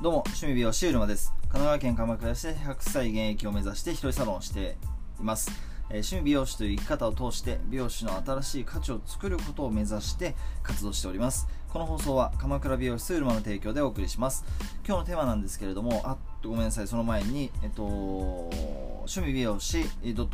どうも、趣味美容師うるまです。神奈川県鎌倉市で100歳現役を目指して一人サロンをしています。えー趣味美容師という生き方を通して美容師の新しい価値を作ることを目指して活動しております。この放送は鎌倉美容室うるまの提供でお送りします。今日のテーマなんですけれども、あごめんなさい、その前に、えっと、趣味美容師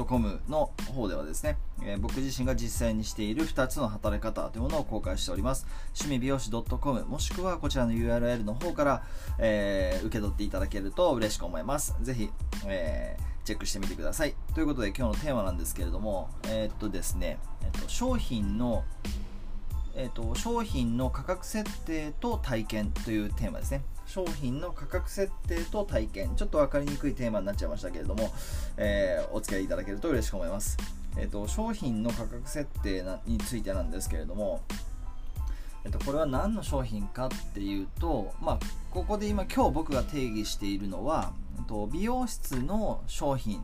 .com の方ではですね、えー僕自身が実際にしている2つの働き方というものを公開しております。趣味美容師 .com もしくはこちらの URL の方から、えー受け取っていただけると嬉しく思います。ぜひ、えーチェックしてみてください。ということで今日のテーマなんですけれども、えーっとですね、えっと、商品のえー、と商品の価格設定と体験というテーマですね。商品の価格設定と体験。ちょっと分かりにくいテーマになっちゃいましたけれども、えーお付き合いいただけると嬉しく思います、えー、と商品の価格設定についてなんですけれどもえっと、これは何の商品かっていうと、まあ、ここで今今日僕が定義しているのは、えっと、美容室の商品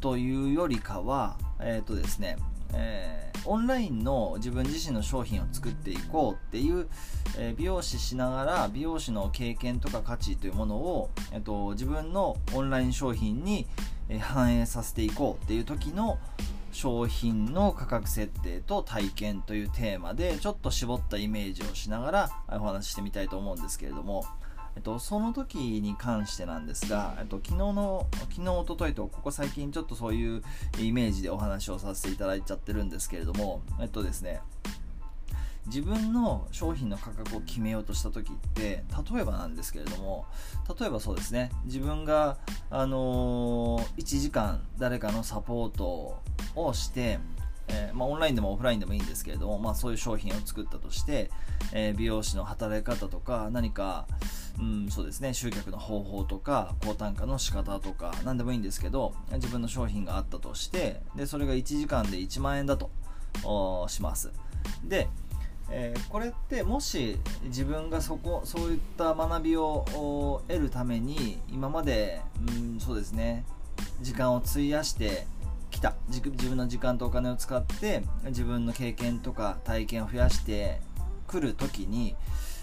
というよりかは、えっとですね、えーオンラインの自分自身の商品を作っていこうっていう、えー美容師しながら美容師の経験とか価値というものを、えっと、自分のオンライン商品にえ反映させていこうっていう時の商品の価格設定と体験というテーマでちょっと絞ったイメージをしながらお話ししてみたいと思うんですけれども、えっと、その時に関してなんですが、えっと、昨日の昨日一昨日とここ最近ちょっとそういうイメージでお話をさせていただいちゃってるんですけれどもえっとですね自分の商品の価格を決めようとした時って例えばなんですけれども例えばそうですね自分が、あのー1時間誰かのサポートをして、えーまあ、オンラインでもオフラインでもいいんですけれども、まあ、そういう商品を作ったとして、えー美容師の働き方とか何か、うん、そうですね。集客の方法とか高単価の仕方とか何でもいいんですけど自分の商品があったとしてでそれが1時間で1万円だとします。でえーこれってもし自分がそこそういった学びを得るために今までうんそうですね時間を費やしてきた。自自分の時間とお金を使って自分の経験とか体験を増やしてくるときに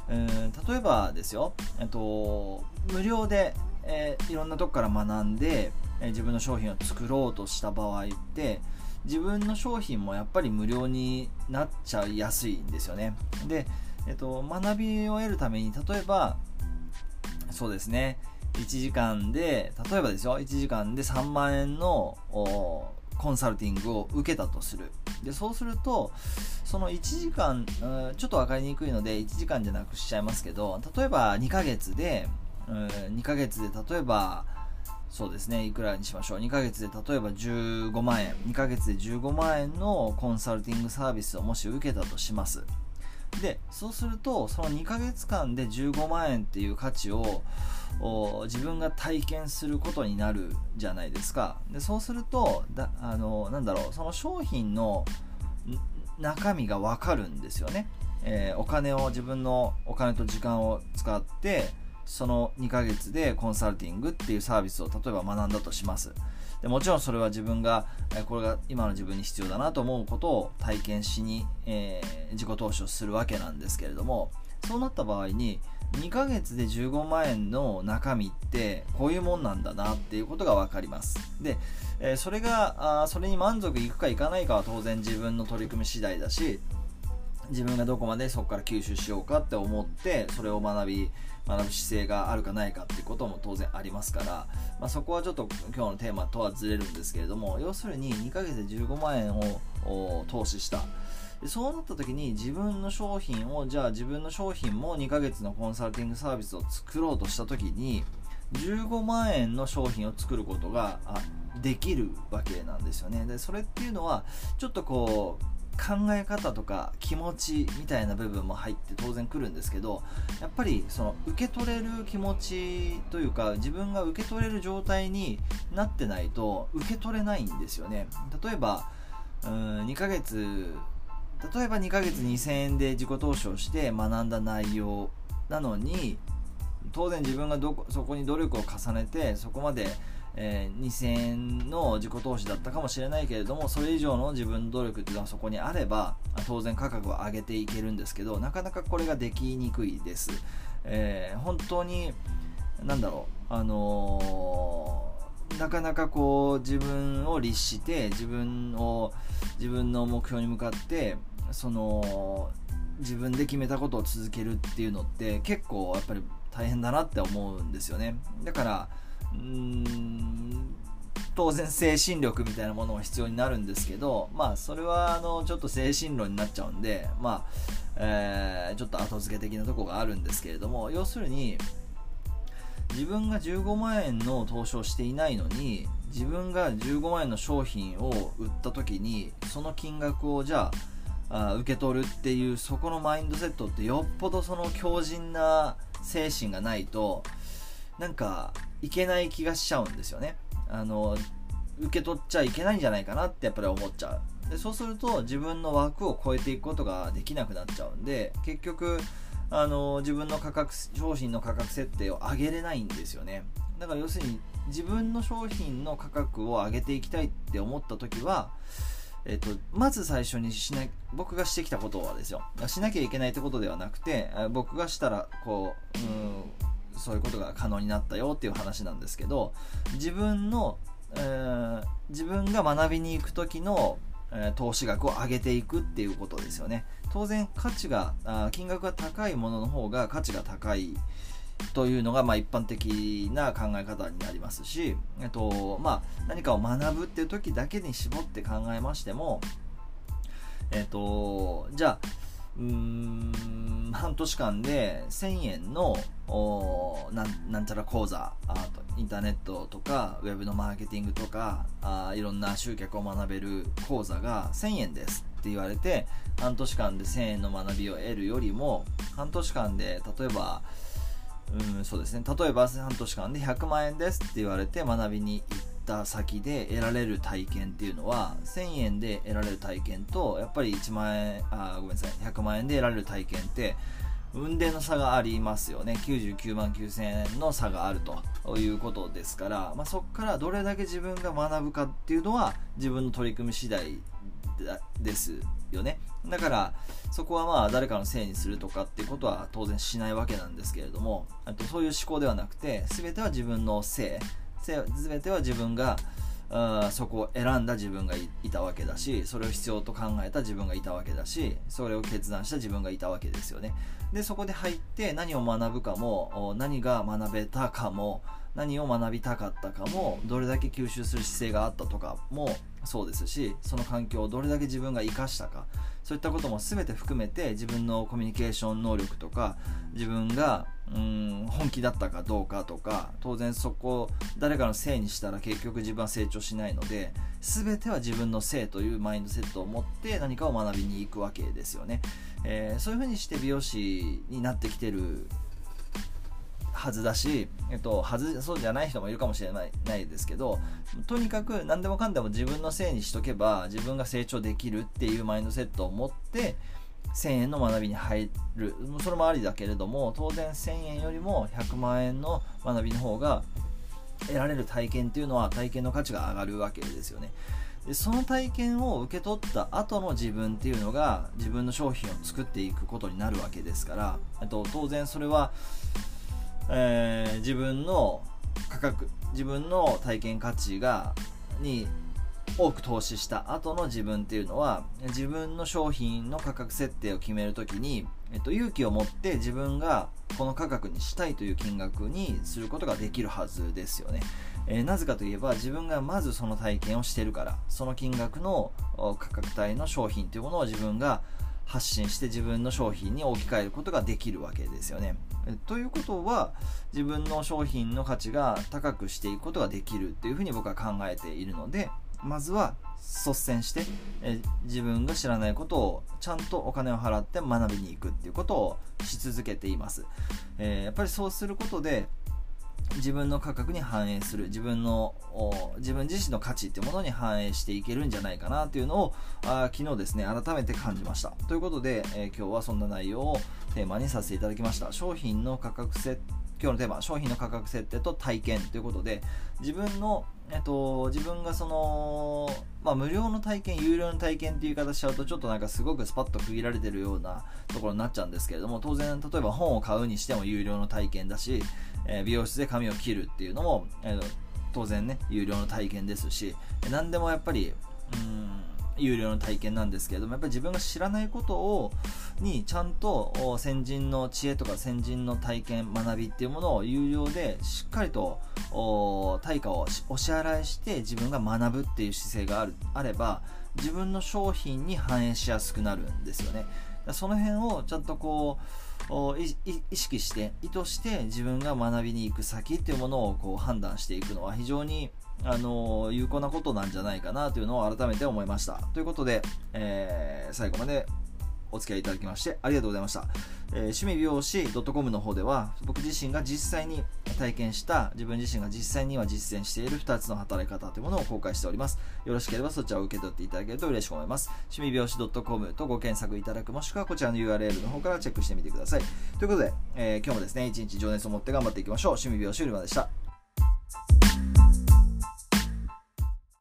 うん例えばですよ、えっと、無料で、えーいろんなとこから学んで、えー自分の商品を作ろうとした場合って自分の商品もやっぱり無料になっちゃいやすいんですよね。で、えっと、学びを得るために例えばそうですね。1時間で例えばですよ。1時間で3万円のコンサルティングを受けたとする。でそうするとその1時間ちょっと分かりにくいので1時間じゃなくしちゃいますけど例えば2ヶ月で2ヶ月で例えばそうですねいくらにしましょう？2ヶ月で例えば15万円。2ヶ月で15万円のコンサルティングサービスをもし受けたとします。でそうするとその2ヶ月間で15万円っていう価値を自分が体験することになるじゃないですか。でそうするとだあのなんだろうその商品の中身が分かるんですよね、えーお金を自分のお金と時間を使ってその2ヶ月でコンサルティングっていうサービスを例えば学んだとします。でもちろんそれは自分がえこれが今の自分に必要だなと思うことを体験しに、えー自己投資をするわけなんですけれどもそうなった場合に2ヶ月で15万円の中身ってこういうもんなんだなっていうことが分かります。で、えーそれがあそれに満足いくかいかないかは当然自分の取り組み次第だし自分がどこまでそこから吸収しようかって思ってそれを学び学ぶ姿勢があるかないかっていうことも当然ありますから、まあ、そこはちょっと今日のテーマとはずれるんですけれども要するに2ヶ月で15万円を投資した。でそうなった時に自分の商品をじゃあ自分の商品も2ヶ月のコンサルティングサービスを作ろうとした時に15万円の商品を作ることができるわけなんですよね。でそれっていうのはちょっとこう考え方とか気持ちみたいな部分も入って当然来るんですけどやっぱりその受け取れる気持ちというか自分が受け取れる状態になってないと受け取れないんですよね。例えばうん2ヶ月例えば2ヶ月2000円で自己投資をして学んだ内容なのに当然自分がどこそこに努力を重ねてそこまで、えー2000円の自己投資だったかもしれないけれどもそれ以上の自分努力っていうのはそこにあれば当然価格を上げていけるんですけどなかなかこれができにくいです、えー本当になんだろうあのー、なかなかこう自分を律して自分を自分の目標に向かってその自分で決めたことを続けるっていうのって結構やっぱり大変だなって思うんですよね。だからうん当然精神力みたいなものも必要になるんですけどまあそれはあのちょっと精神論になっちゃうんでまあ、えー、ちょっと後付け的なとこがあるんですけれども要するに自分が15万円の投資をしていないのに自分が15万円の商品を売った時にその金額をじゃあ受け取るっていうそこのマインドセットってよっぽどその強靭な精神がないとなんかいけない気がしちゃうんですよね。あの受け取っちゃいけないんじゃないかなってやっぱり思っちゃう。でそうすると自分の枠を超えていくことができなくなっちゃうんで結局あの自分の価格商品の価格設定を上げれないんですよね。だから要するに自分の商品の価格を上げていきたいって思った時はえっと、まず最初にしな僕がしてきたことはですよ。しなきゃいけないってことではなくて僕がしたらこう、うん、そういうことが可能になったよっていう話なんですけど自分の、えー、自分が学びに行く時の、えー、投資額を上げていくっていうことですよね。当然価値があ金額が高いものの方が価値が高いというのがまあ一般的な考え方になりますし、えっとまあ、何かを学ぶっていう時だけに絞って考えましても、えっと、じゃあうーん半年間で1000円のなんちゃら講座あとインターネットとかウェブのマーケティングとかあいろんな集客を学べる講座が1000円ですって言われて半年間で1000円の学びを得るよりも半年間で例えばうんそうですね。例えば半年間で100万円ですって言われて学びに行った先で得られる体験っていうのは1000円で得られる体験とやっぱり1万円あごめんなさい100万円で得られる体験って運転の差がありますよね。99万9000円の差があるということですから、まあ、そこからどれだけ自分が学ぶかっていうのは自分の取り組み次第ですよね。だからそこはまあ誰かのせいにするとかっていうことは当然しないわけなんですけれどもあとそういう思考ではなくて全ては自分のせい全ては自分がそこを選んだ自分がいたわけだしそれを必要と考えた自分がいたわけだしそれを決断した自分がいたわけですよね。でそこで入って何を学ぶかも何が学べたかも何を学びたかったかもどれだけ吸収する姿勢があったとかもそうですしその環境をどれだけ自分が生かしたかそういったことも全て含めて自分のコミュニケーション能力とか自分がうん本気だったかどうかとか当然そこを誰かのせいにしたら結局自分は成長しないので全ては自分のせいというマインドセットを持って何かを学びに行くわけですよね、えー、そういうふうにして美容師になってきてるはずだし、えっと、はずそうじゃない人もいるかもしれないないですけどとにかく何でもかんでも自分のせいにしとけば自分が成長できるっていうマインドセットを持って1000円の学びに入る。それもありだけれども当然1000円よりも100万円の学びの方が得られる体験っていうのは体験の価値が上がるわけですよね。でその体験を受け取った後の自分っていうのが自分の商品を作っていくことになるわけですからと当然それはえー、自分の価格自分の体験価値がに多く投資した後の自分っていうのは自分の商品の価格設定を決めるときに、えっと、勇気を持って自分がこの価格にしたいという金額にすることができるはずですよね、えー、なぜかといえば自分がまずその体験をしてるからその金額の価格帯の商品というものを自分が発信して自分の商品に置き換えることができるわけですよね。ということは自分の商品の価値が高くしていくことができるっていうふうに僕は考えているのでまずは率先してえ自分が知らないことをちゃんとお金を払って学びに行くっていうことをし続けています。えー、やっぱりそうすることで自分の価格に反映する自分の自分自身の価値ってものに反映していけるんじゃないかなというのをあ昨日ですね改めて感じました。ということで、えー、今日はそんな内容をテーマにさせていただきました。商品の価格設今日のテーマ商品の価格設定と体験ということで自分の、えっと、自分がその、まあ、無料の体験有料の体験っていう言い方しちゃうとちょっとなんかすごくスパッと区切られてるようなところになっちゃうんですけれども当然例えば本を買うにしても有料の体験だし、えー、美容室で髪を切るっていうのも、えー、当然ね有料の体験ですし何でもやっぱりうん有料の体験なんですけれどもやっぱり自分が知らないことをにちゃんと先人の知恵とか先人の体験学びっていうものを有料でしっかりと対価をお支払いして自分が学ぶっていう姿勢があるあれば自分の商品に反映しやすくなるんですよね。その辺をちゃんとこう意識して意図して自分が学びに行く先っていうものをこう判断していくのは非常にあの有効なことなんじゃないかなというのを改めて思いました。ということで、えー、最後までお付き合いいただきましてありがとうございました。えー、趣味美容師 .com の方では僕自身が実際に体験した自分自身が実際には実践している2つの働き方というものを公開しております。よろしければそちらを受け取っていただけると嬉しく思います。趣味美容師 .com とご検索いただくもしくはこちらの URL の方からチェックしてみてください。ということで、えー、今日もですね、一日情熱を持って頑張っていきましょう。趣味美容師うりまでした。